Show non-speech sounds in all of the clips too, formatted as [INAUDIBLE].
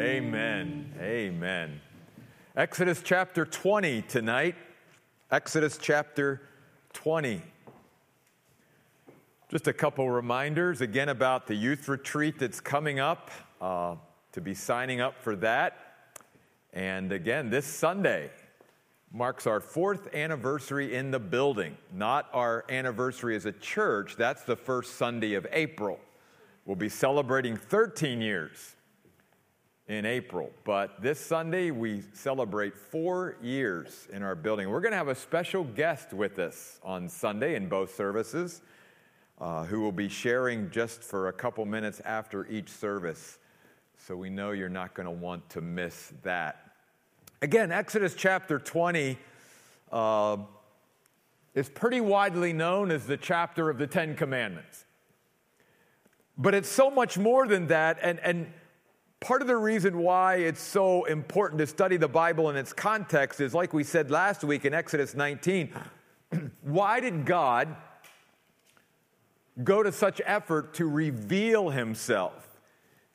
Amen. Amen. Exodus chapter 20 tonight. Exodus chapter 20. Just a couple reminders again about the youth retreat that's coming up, uh, to be signing up for that. And again, this Sunday marks our fourth anniversary in the building, not our anniversary as a church. That's the first Sunday of April. We'll be celebrating 13 years in April. But this Sunday, we celebrate four years in our building. We're going to have a special guest with us on Sunday in both services uh, who will be sharing just for a couple minutes after each service. So we know you're not going to want to miss that. Again, Exodus chapter 20 uh, is pretty widely known as the chapter of the Ten Commandments. But it's so much more than that. And, and part of the reason why it's so important to study the Bible in its context is, like we said last week in Exodus 19, [CLEARS THROAT] why did God go to such effort to reveal himself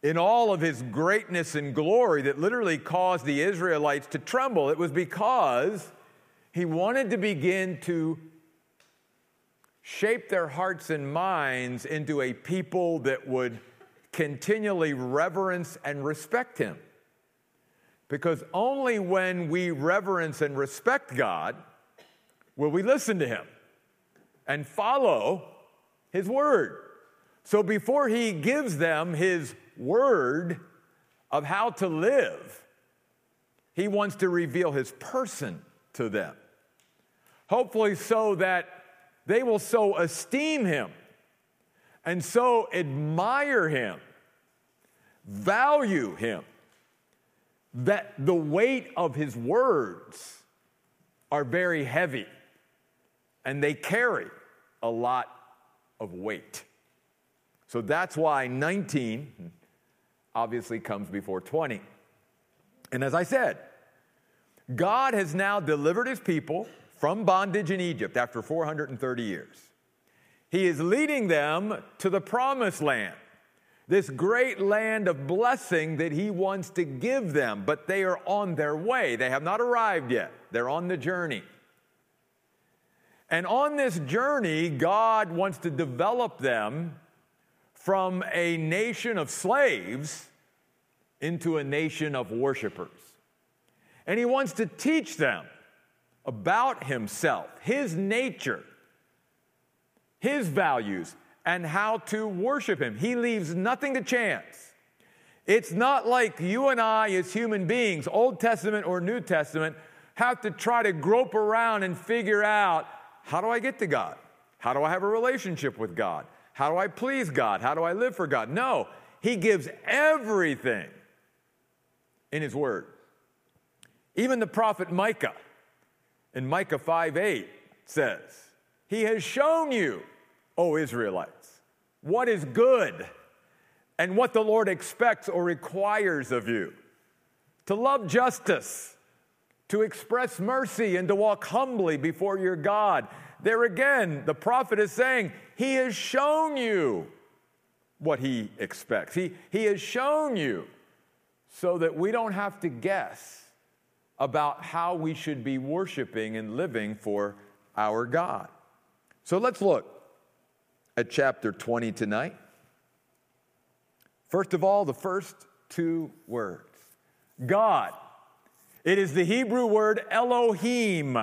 in all of his greatness and glory that literally caused the Israelites to tremble. It was because he wanted to begin to shape their hearts and minds into a people that would continually reverence and respect him. Because only when we reverence and respect God will we listen to him and follow his word. So before he gives them his word of how to live, he wants to reveal his person to them. Hopefully, so that they will so esteem him and so admire him, value him, that the weight of his words are very heavy and they carry a lot of weight. So that's why 19 obviously comes before 20. And as I said, God has now delivered his people from bondage in Egypt after 430 years. He is leading them to the promised land, this great land of blessing that he wants to give them, but they are on their way. They have not arrived yet, they're on the journey. And on this journey, God wants to develop them from a nation of slaves into a nation of worshipers. And He wants to teach them about Himself, His nature, His values, and how to worship Him. He leaves nothing to chance. It's not like you and I, as human beings, Old Testament or New Testament, have to try to grope around and figure out how do I get to God? How do I have a relationship with God? How do I please God? How do I live for God? No, He gives everything in His Word. Even the prophet Micah in Micah 5 8 says, He has shown you, O Israelites, what is good and what the Lord expects or requires of you to love justice to express mercy and to walk humbly before your God. There again, the prophet is saying, He has shown you what He expects. He, he has shown you so that we don't have to guess about how we should be worshiping and living for our God. So let's look at chapter 20 tonight. First of all, the first two words God it is the Hebrew word Elohim.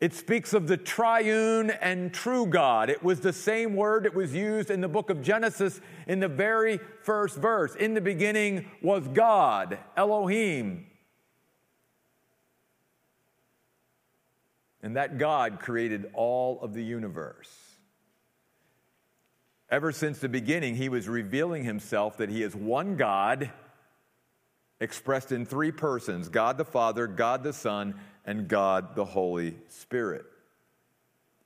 It speaks of the triune and true God. It was the same word that was used in the book of Genesis in the very first verse. In the beginning was God, Elohim. And that God created all of the universe. Ever since the beginning, he was revealing himself that he is one God expressed in three persons God the Father, God the Son, and God the Holy Spirit.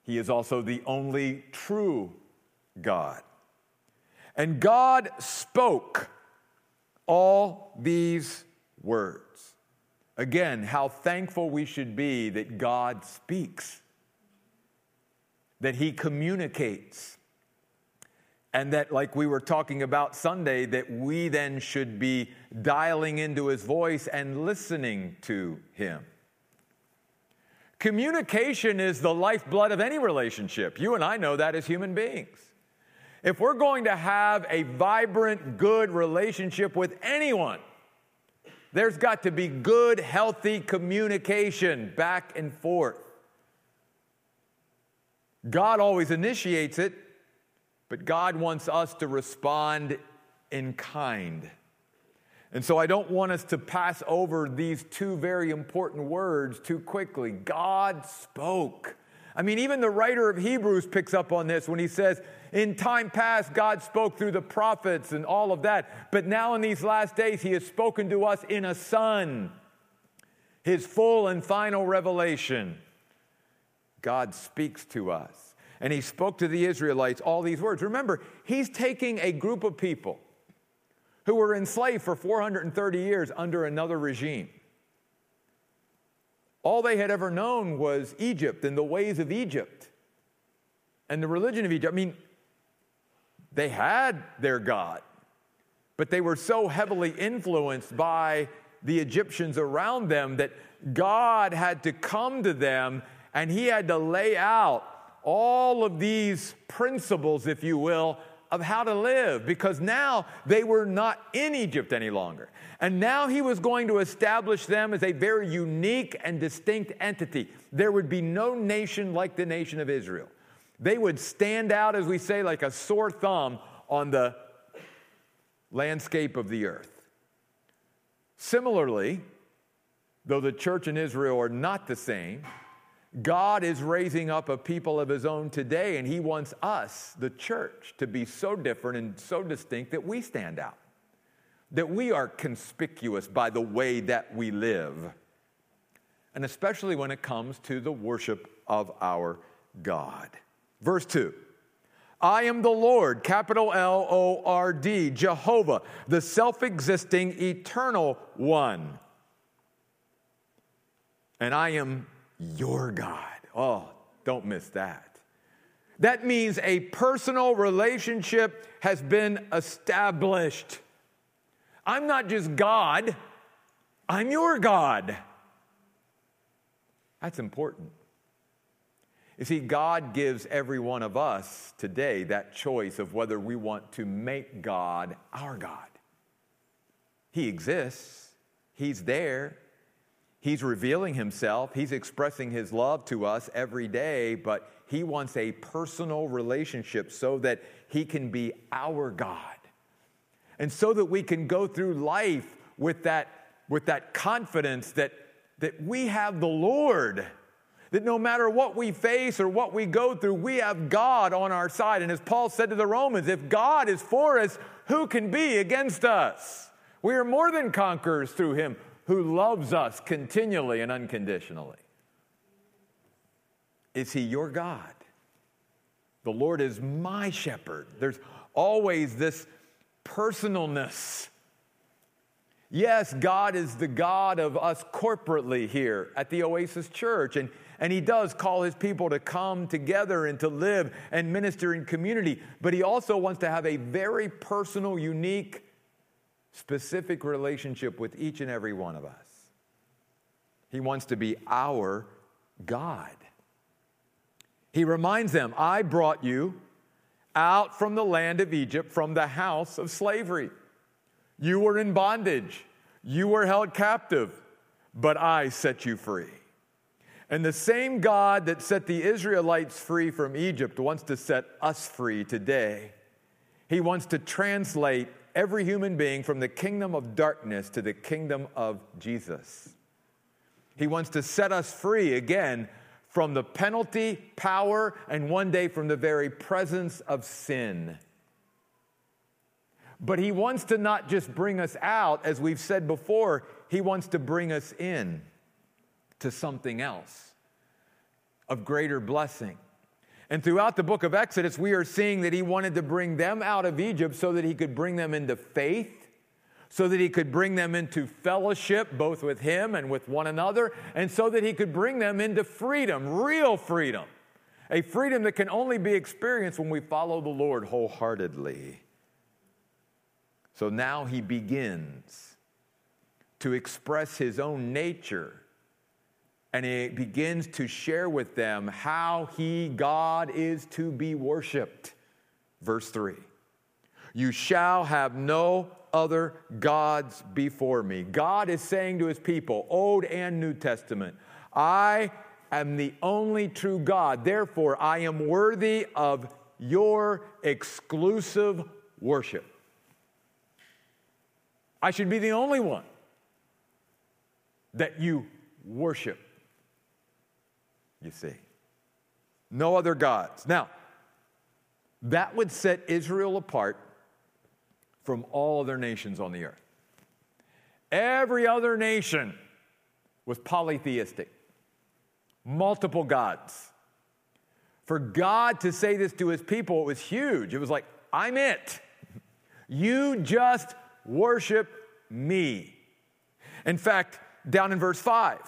He is also the only true God. And God spoke all these words. Again, how thankful we should be that God speaks, that He communicates. And that, like we were talking about Sunday, that we then should be dialing into his voice and listening to him. Communication is the lifeblood of any relationship. You and I know that as human beings. If we're going to have a vibrant, good relationship with anyone, there's got to be good, healthy communication back and forth. God always initiates it, but God wants us to respond in kind. And so I don't want us to pass over these two very important words too quickly. God spoke. I mean, even the writer of Hebrews picks up on this when he says, in time past, God spoke through the prophets and all of that. But now, in these last days, He has spoken to us in a Son, His full and final revelation. God speaks to us. And He spoke to the Israelites all these words. Remember, He's taking a group of people who were enslaved for 430 years under another regime. All they had ever known was Egypt and the ways of Egypt and the religion of Egypt. I mean, they had their God, but they were so heavily influenced by the Egyptians around them that God had to come to them and He had to lay out all of these principles, if you will, of how to live because now they were not in Egypt any longer. And now he was going to establish them as a very unique and distinct entity. There would be no nation like the nation of Israel. They would stand out, as we say, like a sore thumb on the landscape of the earth. Similarly, though the church in Israel are not the same, God is raising up a people of his own today, and he wants us, the church, to be so different and so distinct that we stand out, that we are conspicuous by the way that we live, and especially when it comes to the worship of our God. Verse 2 I am the Lord, capital L O R D, Jehovah, the self existing, eternal one. And I am your God. Oh, don't miss that. That means a personal relationship has been established. I'm not just God, I'm your God. That's important. You see, God gives every one of us today that choice of whether we want to make God our God. He exists, He's there, He's revealing Himself, He's expressing His love to us every day, but He wants a personal relationship so that He can be our God. And so that we can go through life with that, with that confidence that, that we have the Lord that no matter what we face or what we go through, we have God on our side. And as Paul said to the Romans, if God is for us, who can be against us? We are more than conquerors through him who loves us continually and unconditionally. Is he your God? The Lord is my shepherd. There's always this personalness. Yes, God is the God of us corporately here at the Oasis Church, and and he does call his people to come together and to live and minister in community. But he also wants to have a very personal, unique, specific relationship with each and every one of us. He wants to be our God. He reminds them, I brought you out from the land of Egypt, from the house of slavery. You were in bondage, you were held captive, but I set you free. And the same God that set the Israelites free from Egypt wants to set us free today. He wants to translate every human being from the kingdom of darkness to the kingdom of Jesus. He wants to set us free again from the penalty, power, and one day from the very presence of sin. But he wants to not just bring us out, as we've said before, he wants to bring us in to something else of greater blessing. And throughout the book of Exodus, we are seeing that he wanted to bring them out of Egypt so that he could bring them into faith, so that he could bring them into fellowship, both with him and with one another, and so that he could bring them into freedom, real freedom. a freedom that can only be experienced when we follow the Lord wholeheartedly. So now he begins to express his own nature and he begins to share with them how he, God, is to be worshiped. Verse 3 You shall have no other gods before me. God is saying to his people, Old and New Testament, I am the only true God. Therefore, I am worthy of your exclusive worship. I should be the only one that you worship you see. No other gods. Now, that would set Israel apart from all other nations on the earth. Every other nation was polytheistic, multiple gods. For God to say this to his people, it was huge. It was like, I'm it. You just worship me. In fact, down in verse 5,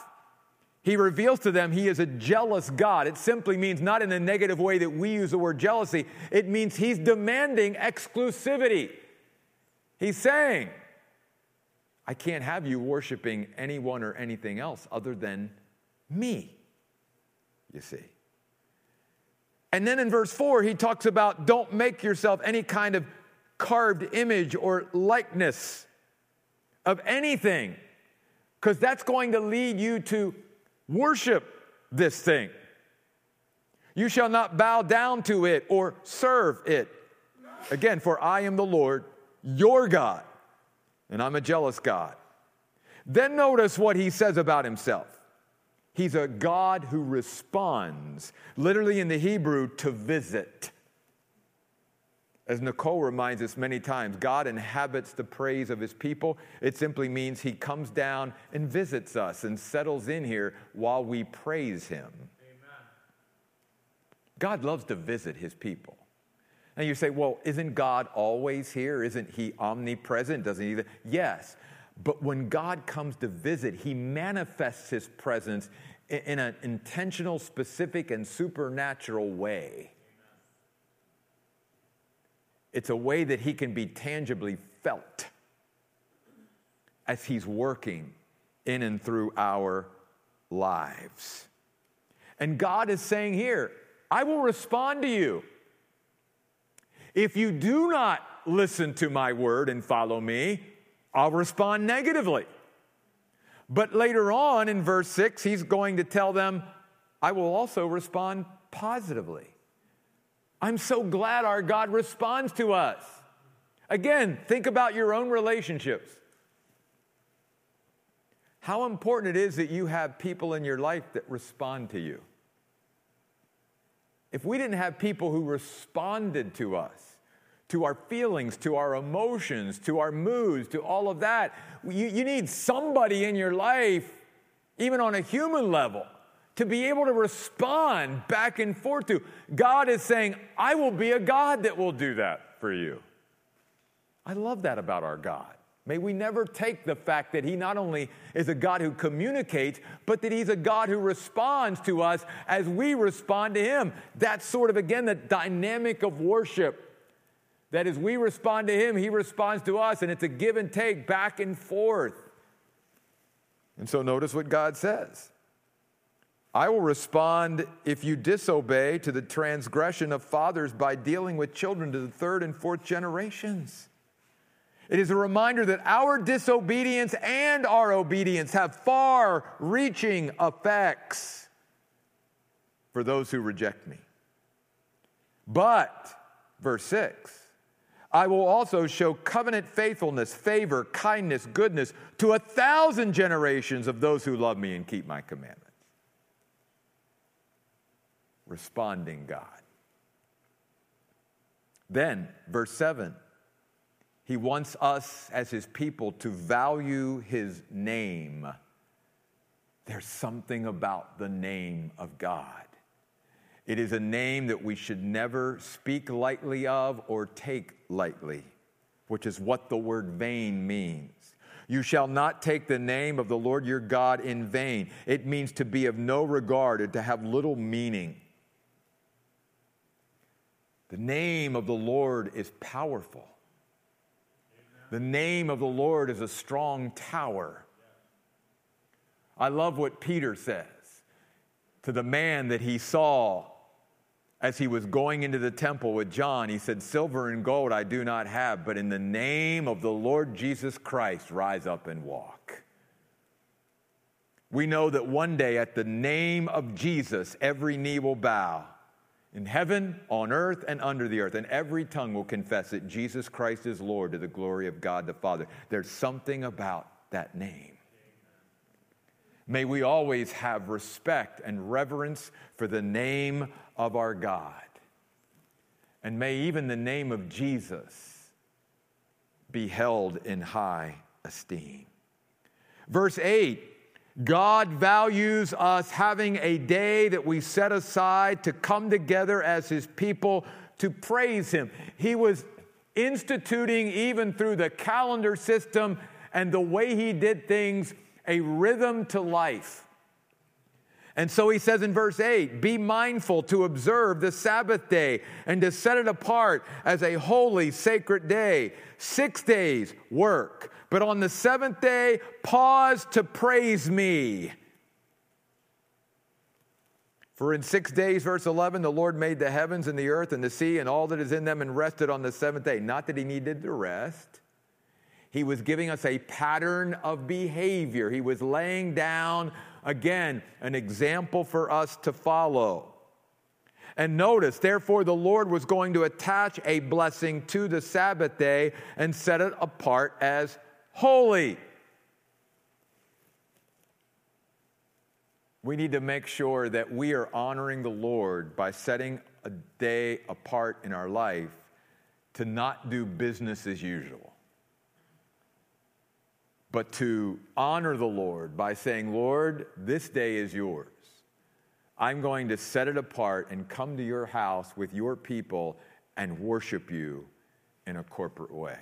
he reveals to them he is a jealous God. It simply means not in the negative way that we use the word jealousy, it means he's demanding exclusivity. He's saying, I can't have you worshiping anyone or anything else other than me, you see. And then in verse 4, he talks about don't make yourself any kind of carved image or likeness of anything, because that's going to lead you to Worship this thing. You shall not bow down to it or serve it. Again, for I am the Lord, your God, and I'm a jealous God. Then notice what he says about himself. He's a God who responds, literally in the Hebrew, to visit. As Nicole reminds us many times, God inhabits the praise of his people. It simply means he comes down and visits us and settles in here while we praise him. Amen. God loves to visit his people. And you say, well, isn't God always here? Isn't he omnipresent? Doesn't he? Yes. But when God comes to visit, he manifests his presence in an intentional, specific, and supernatural way. It's a way that he can be tangibly felt as he's working in and through our lives. And God is saying here, I will respond to you. If you do not listen to my word and follow me, I'll respond negatively. But later on in verse 6, he's going to tell them, I will also respond positively. I'm so glad our God responds to us. Again, think about your own relationships. How important it is that you have people in your life that respond to you. If we didn't have people who responded to us, to our feelings, to our emotions, to our moods, to all of that, you, you need somebody in your life, even on a human level, to be able to respond back and forth to. God is saying, I will be a God that will do that for you. I love that about our God. May we never take the fact that He not only is a God who communicates, but that He's a God who responds to us as we respond to Him. That's sort of, again, the dynamic of worship. That as we respond to Him, He responds to us, and it's a give and take back and forth. And so notice what God says I will respond if you disobey to the transgression of fathers by dealing with children to the third and fourth generations. It is a reminder that our disobedience and our obedience have far reaching effects for those who reject me. But, verse 6, I will also show covenant faithfulness, favor, kindness, goodness to a thousand generations of those who love me and keep my commandments responding God. Then, verse 7, he wants us as his people to value his name. There's something about the name of God. It is a name that we should never speak lightly of or take lightly, which is what the word vain means. You shall not take the name of the Lord your God in vain. It means to be of no regard or to have little meaning. The name of the Lord is powerful. The name of the Lord is a strong tower. I love what Peter says to the man that he saw as he was going into the temple with John. He said, Silver and gold I do not have, but in the name of the Lord Jesus Christ, rise up and walk. We know that one day at the name of Jesus, every knee will bow in heaven, on earth, and under the earth, and every tongue will confess that Jesus Christ is Lord to the glory of God the Father. There's something about that name. May we always have respect and reverence for the name of our God. And may even the name of Jesus be held in high esteem. Verse 8 God values us having a day that we set aside to come together as His people to praise Him. He was instituting, even through the calendar system and the way He did things, a rhythm to life. And so he says in verse 8, be mindful to observe the Sabbath day and to set it apart as a holy, sacred day. Six days work, but on the seventh day, pause to praise me. For in six days, verse 11, the Lord made the heavens and the earth and the sea and all that is in them and rested on the seventh day. Not that he needed to rest. He was giving us a pattern of behavior. He was laying down, again, an example for us to follow. And notice, therefore, the Lord was going to attach a blessing to the Sabbath day and set it apart as holy. We need to make sure that we are honoring the Lord by setting a day apart in our life to not do business as usual, but to honor the Lord by saying, Lord, this day is yours. I'm going to set it apart and come to your house with your people and worship you in a corporate way.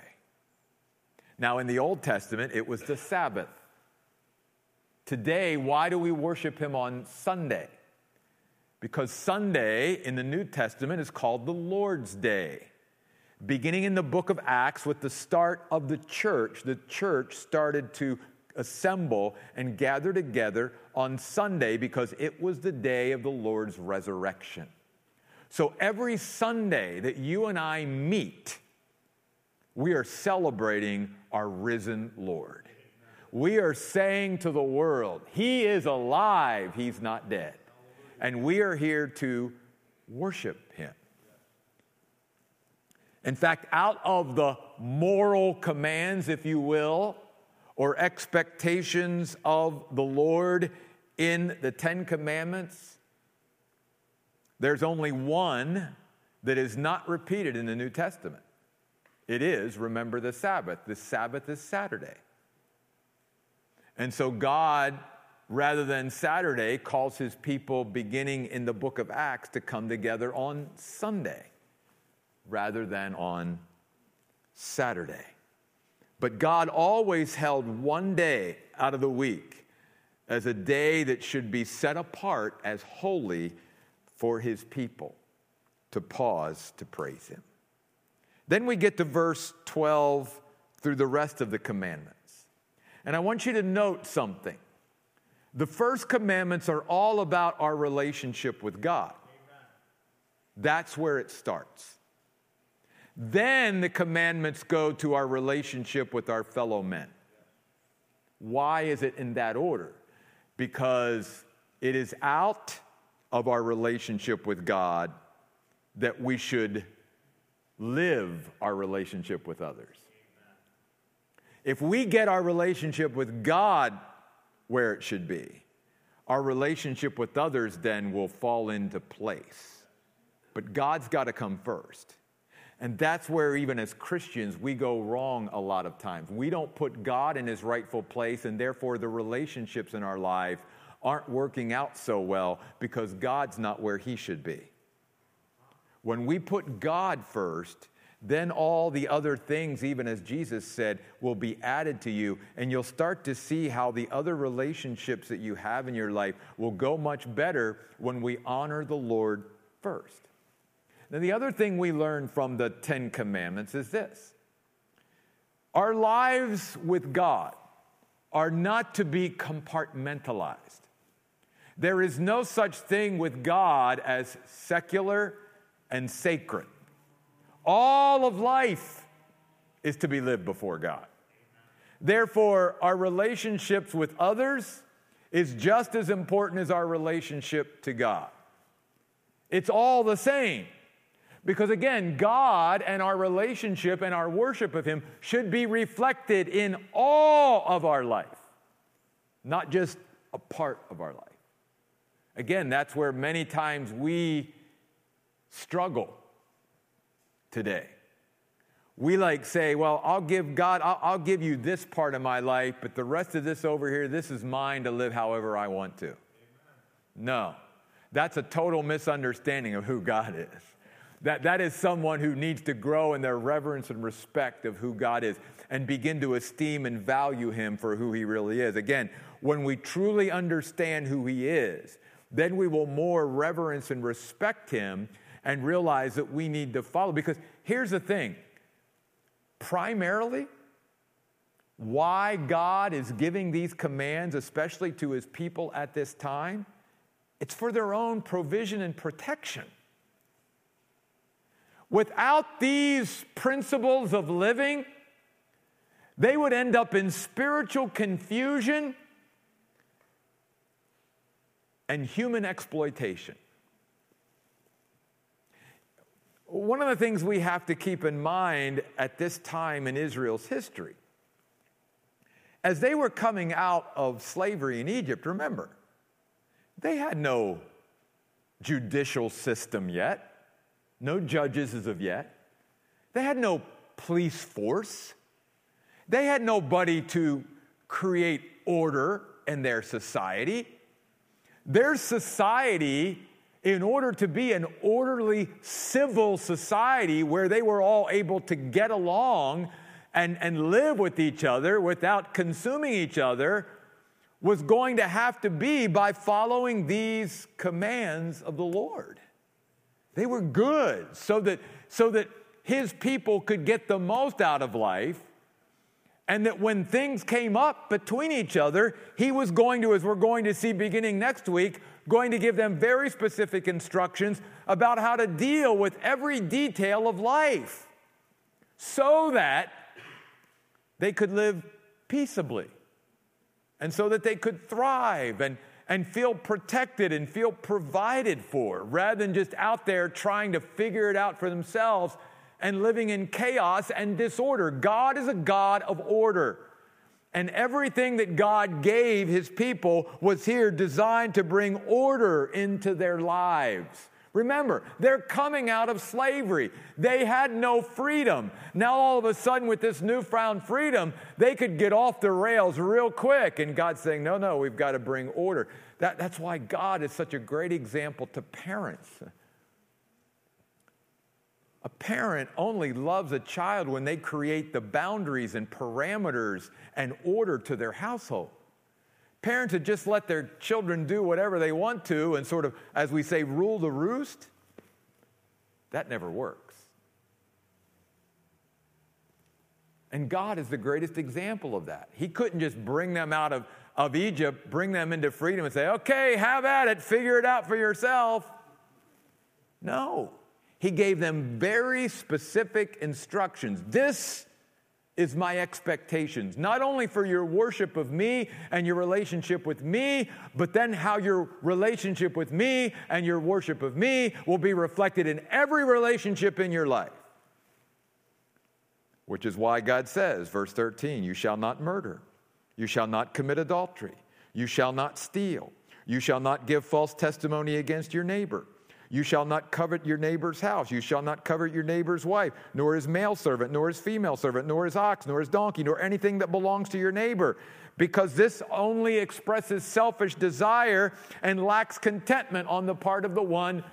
Now, in the Old Testament, it was the Sabbath. Today, why do we worship him on Sunday? Because Sunday in the New Testament is called the Lord's Day. Beginning in the book of Acts with the start of the church, the church started to assemble and gather together on Sunday because it was the day of the Lord's resurrection. So every Sunday that you and I meet, we are celebrating our risen Lord. We are saying to the world, He is alive, He's not dead. And we are here to worship Him. In fact, out of the moral commands, if you will, or expectations of the Lord in the Ten Commandments, there's only one that is not repeated in the New Testament. It is, remember the Sabbath. The Sabbath is Saturday. And so God, rather than Saturday, calls his people beginning in the book of Acts to come together on Sunday rather than on Saturday. But God always held one day out of the week as a day that should be set apart as holy for his people to pause to praise him. Then we get to verse 12 through the rest of the commandments. And I want you to note something. The first commandments are all about our relationship with God. That's where it starts. Then the commandments go to our relationship with our fellow men. Why is it in that order? Because it is out of our relationship with God that we should live our relationship with others. If we get our relationship with God where it should be, our relationship with others then will fall into place. But God's got to come first. And that's where, even as Christians, we go wrong a lot of times. We don't put God in his rightful place, and therefore the relationships in our life aren't working out so well because God's not where he should be. When we put God first, then all the other things, even as Jesus said, will be added to you. And you'll start to see how the other relationships that you have in your life will go much better when we honor the Lord first. Now, the other thing we learn from the Ten Commandments is this our lives with God are not to be compartmentalized. There is no such thing with God as secular and sacred. All of life is to be lived before God. Therefore, our relationships with others is just as important as our relationship to God. It's all the same. Because again, God and our relationship and our worship of Him should be reflected in all of our life, not just a part of our life. Again, that's where many times we struggle today. We like say, well, I'll give God, I'll, I'll, give you this part of my life, but the rest of this over here, this is mine to live however I want to. Amen. No, that's a total misunderstanding of who God is. That, that is someone who needs to grow in their reverence and respect of who God is and begin to esteem and value him for who he really is. Again, when we truly understand who he is, then we will more reverence and respect him and realize that we need to follow. Because here's the thing primarily, why God is giving these commands, especially to his people at this time, it's for their own provision and protection. Without these principles of living, they would end up in spiritual confusion and human exploitation. One of the things we have to keep in mind at this time in Israel's history, as they were coming out of slavery in Egypt, remember, they had no judicial system yet, no judges as of yet. They had no police force. They had nobody to create order in their society. Their society, in order to be an orderly civil society where they were all able to get along and, and live with each other without consuming each other, was going to have to be by following these commands of the Lord. They were good so that, so that his people could get the most out of life and that when things came up between each other, he was going to, as we're going to see beginning next week, going to give them very specific instructions about how to deal with every detail of life so that they could live peaceably and so that they could thrive and, and feel protected and feel provided for rather than just out there trying to figure it out for themselves and living in chaos and disorder. God is a God of order. And everything that God gave his people was here designed to bring order into their lives. Remember, they're coming out of slavery. They had no freedom. Now, all of a sudden, with this newfound freedom, they could get off the rails real quick. And God's saying, no, no, we've got to bring order. That, that's why God is such a great example to parents. A parent only loves a child when they create the boundaries and parameters and order to their household. Parents that just let their children do whatever they want to and sort of, as we say, rule the roost, that never works. And God is the greatest example of that. He couldn't just bring them out of, of Egypt, bring them into freedom, and say, okay, have at it, figure it out for yourself. No. He gave them very specific instructions. This is my expectations, not only for your worship of me and your relationship with me, but then how your relationship with me and your worship of me will be reflected in every relationship in your life. Which is why God says, verse 13, you shall not murder, you shall not commit adultery, you shall not steal, you shall not give false testimony against your neighbor. You shall not covet your neighbor's house. You shall not covet your neighbor's wife, nor his male servant, nor his female servant, nor his ox, nor his donkey, nor anything that belongs to your neighbor, because this only expresses selfish desire and lacks contentment on the part of the one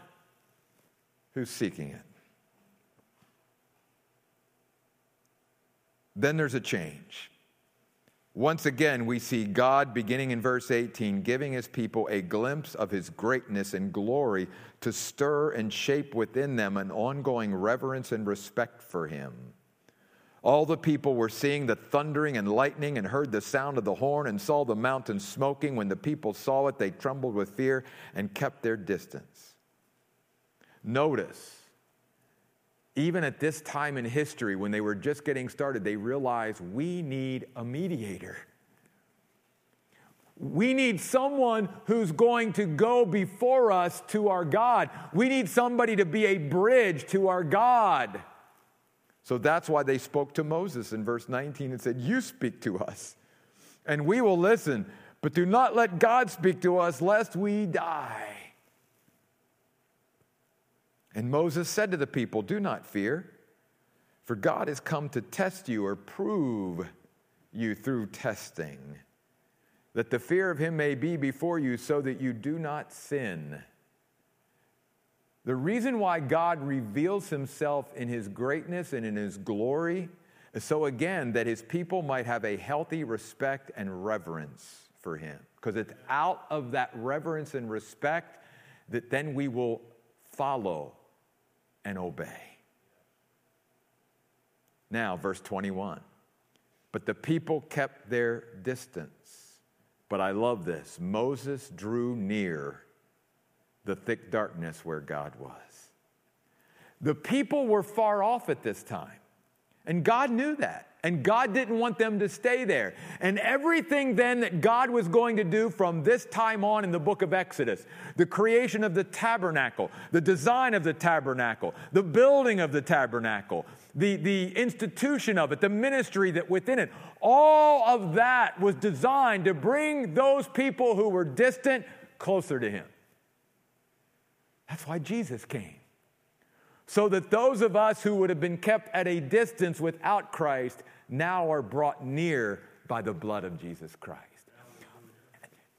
who's seeking it. Then there's a change. Once again, we see God, beginning in verse 18, giving his people a glimpse of his greatness and glory to stir and shape within them an ongoing reverence and respect for him. All the people were seeing the thundering and lightning and heard the sound of the horn and saw the mountain smoking. When the people saw it, they trembled with fear and kept their distance. Notice, even at this time in history, when they were just getting started, they realized we need a mediator. We need someone who's going to go before us to our God. We need somebody to be a bridge to our God. So that's why they spoke to Moses in verse 19 and said, You speak to us, and we will listen, but do not let God speak to us, lest we die. And Moses said to the people, Do not fear, for God has come to test you or prove you through testing, that the fear of him may be before you, so that you do not sin. The reason why God reveals himself in his greatness and in his glory is so, again, that his people might have a healthy respect and reverence for him. Because it's out of that reverence and respect that then we will follow and obey. Now, verse 21. But the people kept their distance. But I love this. Moses drew near the thick darkness where God was. The people were far off at this time, and God knew that. And God didn't want them to stay there. And everything then that God was going to do from this time on in the book of Exodus the creation of the tabernacle, the design of the tabernacle, the building of the tabernacle, the, the institution of it, the ministry that within it all of that was designed to bring those people who were distant closer to Him. That's why Jesus came. So that those of us who would have been kept at a distance without Christ now are brought near by the blood of Jesus Christ.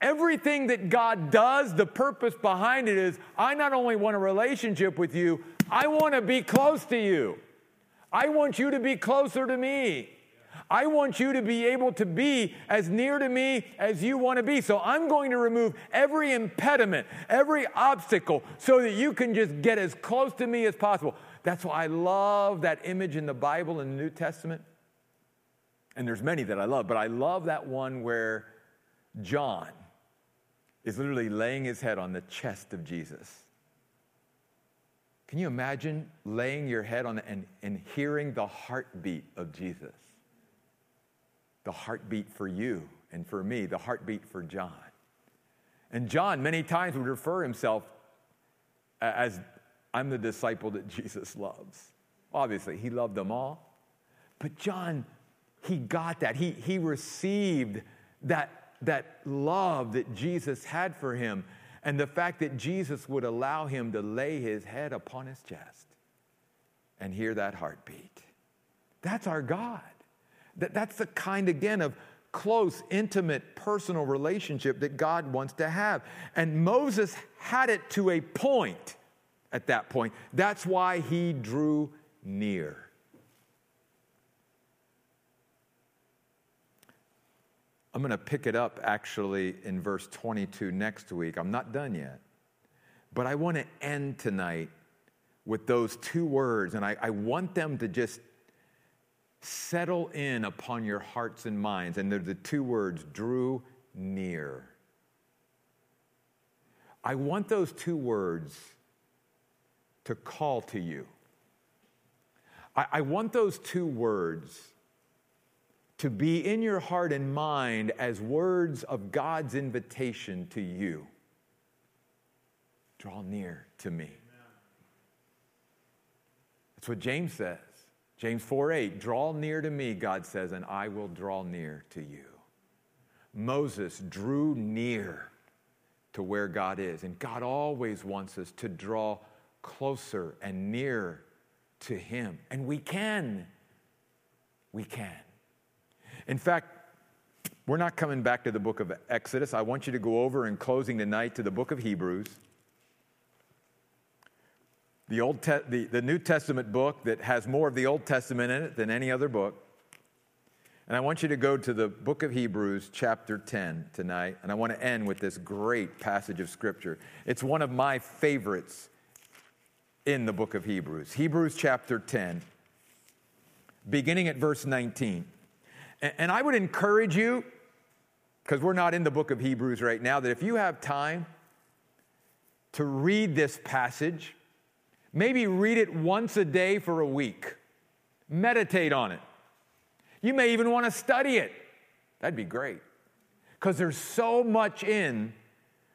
Everything that God does, the purpose behind it is I not only want a relationship with you, I want to be close to you. I want you to be closer to me. I want you to be able to be as near to me as you want to be. So I'm going to remove every impediment, every obstacle, so that you can just get as close to me as possible. That's why I love that image in the Bible in the New Testament. And there's many that I love, but I love that one where John is literally laying his head on the chest of Jesus. Can you imagine laying your head on it and, and hearing the heartbeat of Jesus? The heartbeat for you and for me, the heartbeat for John. And John, many times, would refer himself as I'm the disciple that Jesus loves. Obviously, he loved them all. But John, he got that. He, he received that, that love that Jesus had for him and the fact that Jesus would allow him to lay his head upon his chest and hear that heartbeat. That's our God. That, that's the kind, again, of close, intimate, personal relationship that God wants to have. And Moses had it to a point at that point. That's why he drew near. I'm going to pick it up actually in verse 22 next week. I'm not done yet. But I want to end tonight with those two words, and I, I want them to just settle in upon your hearts and minds. And they're the two words drew near. I want those two words to call to you. I, I, want those two words to be in your heart and mind as words of God's invitation to you. Draw near to me. That's what James says. James 4 8, draw near to me, God says, and I will draw near to you. Moses drew near to where God is, and God always wants us to draw closer and near to Him. And we can. We can. In fact, we're not coming back to the book of Exodus. I want you to go over in closing tonight to the book of Hebrews the, Old Te- the, the New Testament book that has more of the Old Testament in it than any other book. And I want you to go to the book of Hebrews, chapter 10, tonight. And I want to end with this great passage of Scripture. It's one of my favorites in the book of Hebrews. Hebrews, chapter 10, beginning at verse 19. And I would encourage you, because we're not in the book of Hebrews right now, that if you have time to read this passage, maybe read it once a day for a week, meditate on it. You may even want to study it. That'd be great. Because there's so much in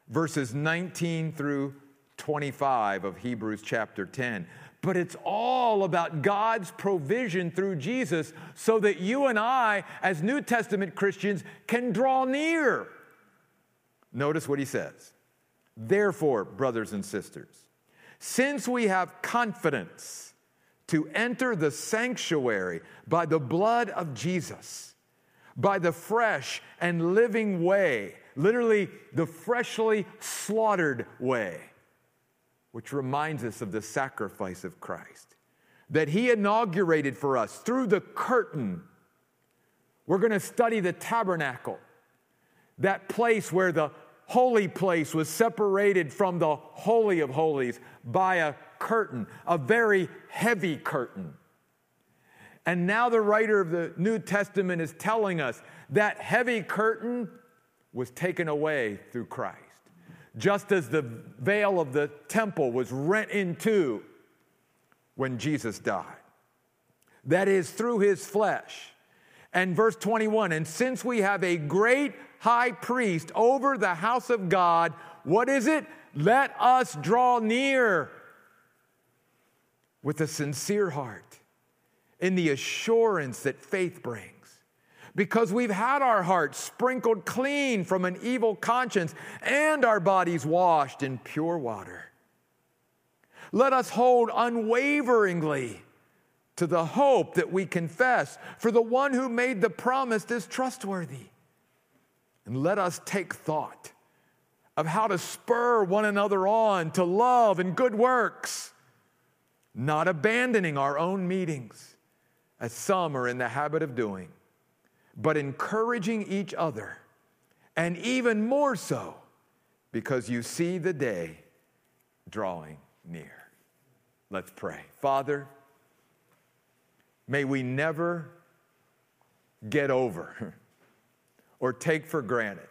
verses 19 through 25 of Hebrews chapter 10. But it's all about God's provision through Jesus so that you and I, as New Testament Christians, can draw near. Notice what he says. Therefore, brothers and sisters, since we have confidence, to enter the sanctuary by the blood of Jesus, by the fresh and living way, literally, the freshly slaughtered way, which reminds us of the sacrifice of Christ that He inaugurated for us through the curtain. We're going to study the tabernacle, that place where the holy place was separated from the Holy of Holies by a curtain, a very heavy curtain. And now the writer of the New Testament is telling us that heavy curtain was taken away through Christ. Just as the veil of the temple was rent in two when Jesus died. That is through his flesh. And verse 21 and since we have a great high priest over the house of God, what is it? Let us draw near with a sincere heart in the assurance that faith brings. Because we've had our hearts sprinkled clean from an evil conscience and our bodies washed in pure water. Let us hold unwaveringly to the hope that we confess, for the one who made the promise is trustworthy. And let us take thought of how to spur one another on to love and good works not abandoning our own meetings, as some are in the habit of doing, but encouraging each other, and even more so because you see the day drawing near. Let's pray. Father, may we never get over [LAUGHS] or take for granted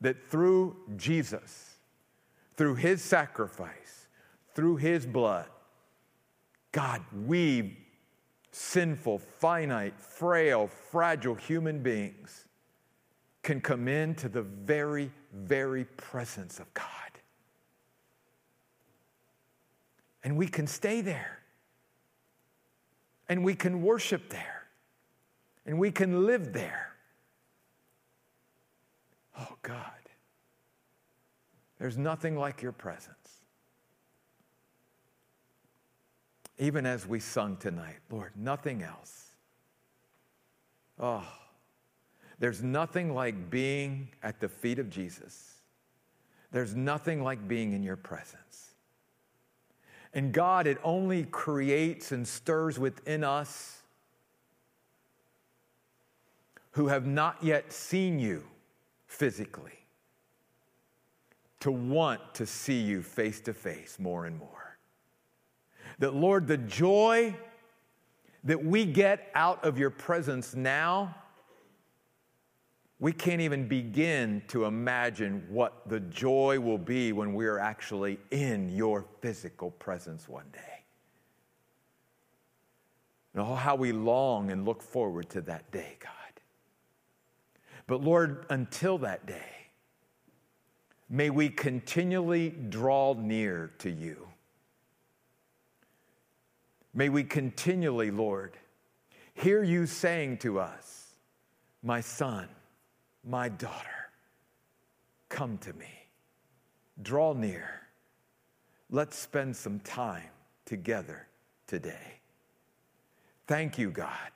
that through Jesus, through his sacrifice, through his blood, God, we, sinful, finite, frail, fragile human beings, can come into the very, very presence of God. And we can stay there. And we can worship there. And we can live there. Oh, God, there's nothing like your presence. even as we sung tonight, Lord, nothing else. Oh, there's nothing like being at the feet of Jesus. There's nothing like being in your presence. And God, it only creates and stirs within us who have not yet seen you physically to want to see you face to face more and more that, Lord, the joy that we get out of your presence now, we can't even begin to imagine what the joy will be when we are actually in your physical presence one day. And oh, how we long and look forward to that day, God. But Lord, until that day, may we continually draw near to you. May we continually, Lord, hear you saying to us, My son, my daughter, come to me. Draw near. Let's spend some time together today. Thank you, God,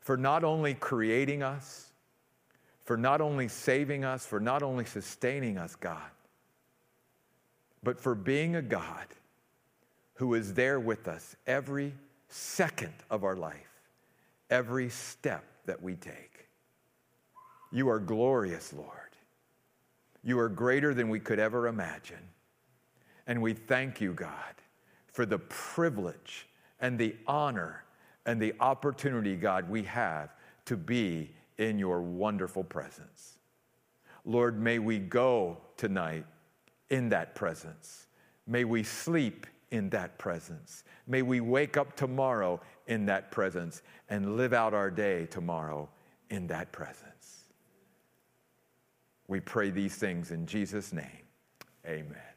for not only creating us, for not only saving us, for not only sustaining us, God, but for being a God who is there with us every second of our life, every step that we take. You are glorious, Lord. You are greater than we could ever imagine. And we thank you, God, for the privilege and the honor and the opportunity, God, we have to be in your wonderful presence. Lord, may we go tonight in that presence. May we sleep in that presence. May we wake up tomorrow in that presence and live out our day tomorrow in that presence. We pray these things in Jesus' name. Amen.